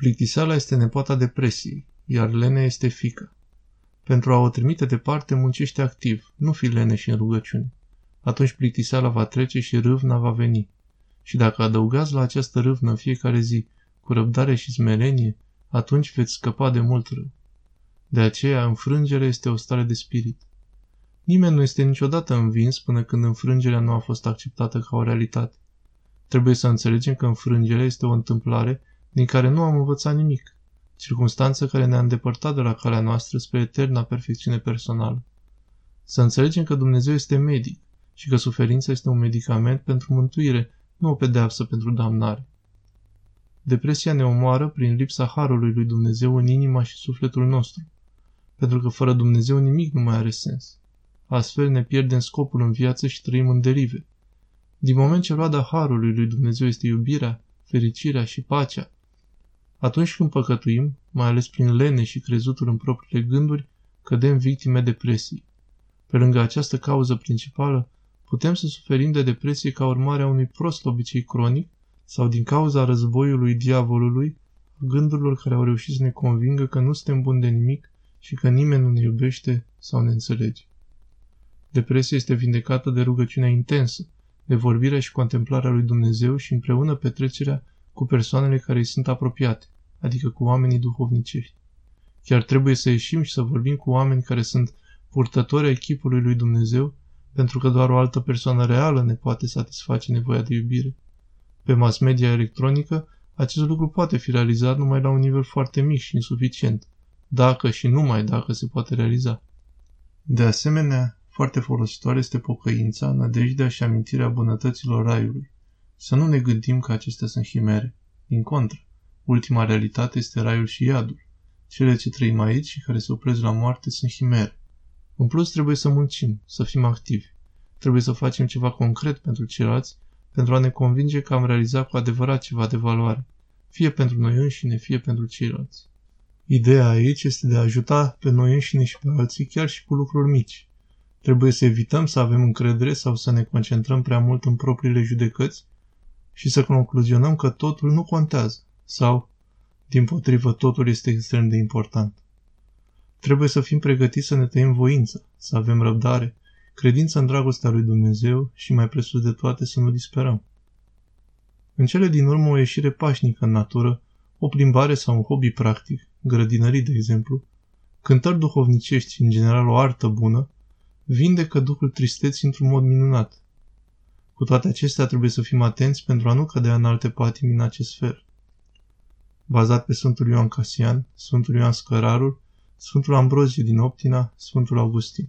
Plictiseala este nepoata depresiei, iar lene este fică. Pentru a o trimite departe, muncește activ, nu fi lene și în rugăciune. Atunci plictiseala va trece și râvna va veni. Și dacă adăugați la această râvnă în fiecare zi, cu răbdare și smerenie, atunci veți scăpa de mult rău. De aceea, înfrângerea este o stare de spirit. Nimeni nu este niciodată învins până când înfrângerea nu a fost acceptată ca o realitate. Trebuie să înțelegem că înfrângerea este o întâmplare din care nu am învățat nimic, circunstanță care ne-a îndepărtat de la calea noastră spre eterna perfecțiune personală. Să înțelegem că Dumnezeu este medic și că suferința este un medicament pentru mântuire, nu o pedeapsă pentru damnare. Depresia ne omoară prin lipsa harului lui Dumnezeu în inima și sufletul nostru, pentru că fără Dumnezeu nimic nu mai are sens. Astfel ne pierdem scopul în viață și trăim în derive. Din moment ce roada harului lui Dumnezeu este iubirea, fericirea și pacea, atunci când păcătuim, mai ales prin lene și crezutul în propriile gânduri, cădem victime depresii. Pe lângă această cauză principală, putem să suferim de depresie ca urmare a unui prost obicei cronic sau din cauza războiului diavolului, gândurilor care au reușit să ne convingă că nu suntem buni de nimic și că nimeni nu ne iubește sau ne înțelege. Depresia este vindecată de rugăciunea intensă, de vorbirea și contemplarea lui Dumnezeu și împreună petrecerea cu persoanele care îi sunt apropiate, adică cu oamenii duhovnicești. Chiar trebuie să ieșim și să vorbim cu oameni care sunt purtători ai echipului lui Dumnezeu, pentru că doar o altă persoană reală ne poate satisface nevoia de iubire. Pe mass media electronică, acest lucru poate fi realizat numai la un nivel foarte mic și insuficient, dacă și numai dacă se poate realiza. De asemenea, foarte folositoare este pocăința, nădejdea și amintirea bunătăților raiului. Să nu ne gândim că acestea sunt chimere. Din contră, ultima realitate este raiul și iadul. Cele ce trăim aici și care se opresc la moarte sunt chimere. În plus, trebuie să muncim, să fim activi. Trebuie să facem ceva concret pentru ceilalți, pentru a ne convinge că am realizat cu adevărat ceva de valoare, fie pentru noi înșine, fie pentru ceilalți. Ideea aici este de a ajuta pe noi înșine și pe alții chiar și cu lucruri mici. Trebuie să evităm să avem încredere sau să ne concentrăm prea mult în propriile judecăți și să concluzionăm că totul nu contează sau, din potrivă, totul este extrem de important. Trebuie să fim pregătiți să ne tăiem voința, să avem răbdare, credință în dragostea lui Dumnezeu și mai presus de toate să nu disperăm. În cele din urmă o ieșire pașnică în natură, o plimbare sau un hobby practic, grădinării de exemplu, cântări duhovnicești și în general o artă bună, vindecă duhul tristeții într-un mod minunat. Cu toate acestea trebuie să fim atenți pentru a nu cădea în alte patimi în acest fel. Bazat pe Sfântul Ioan Casian, Sfântul Ioan Scărarul, Sfântul Ambrozie din Optina, Sfântul Augustin.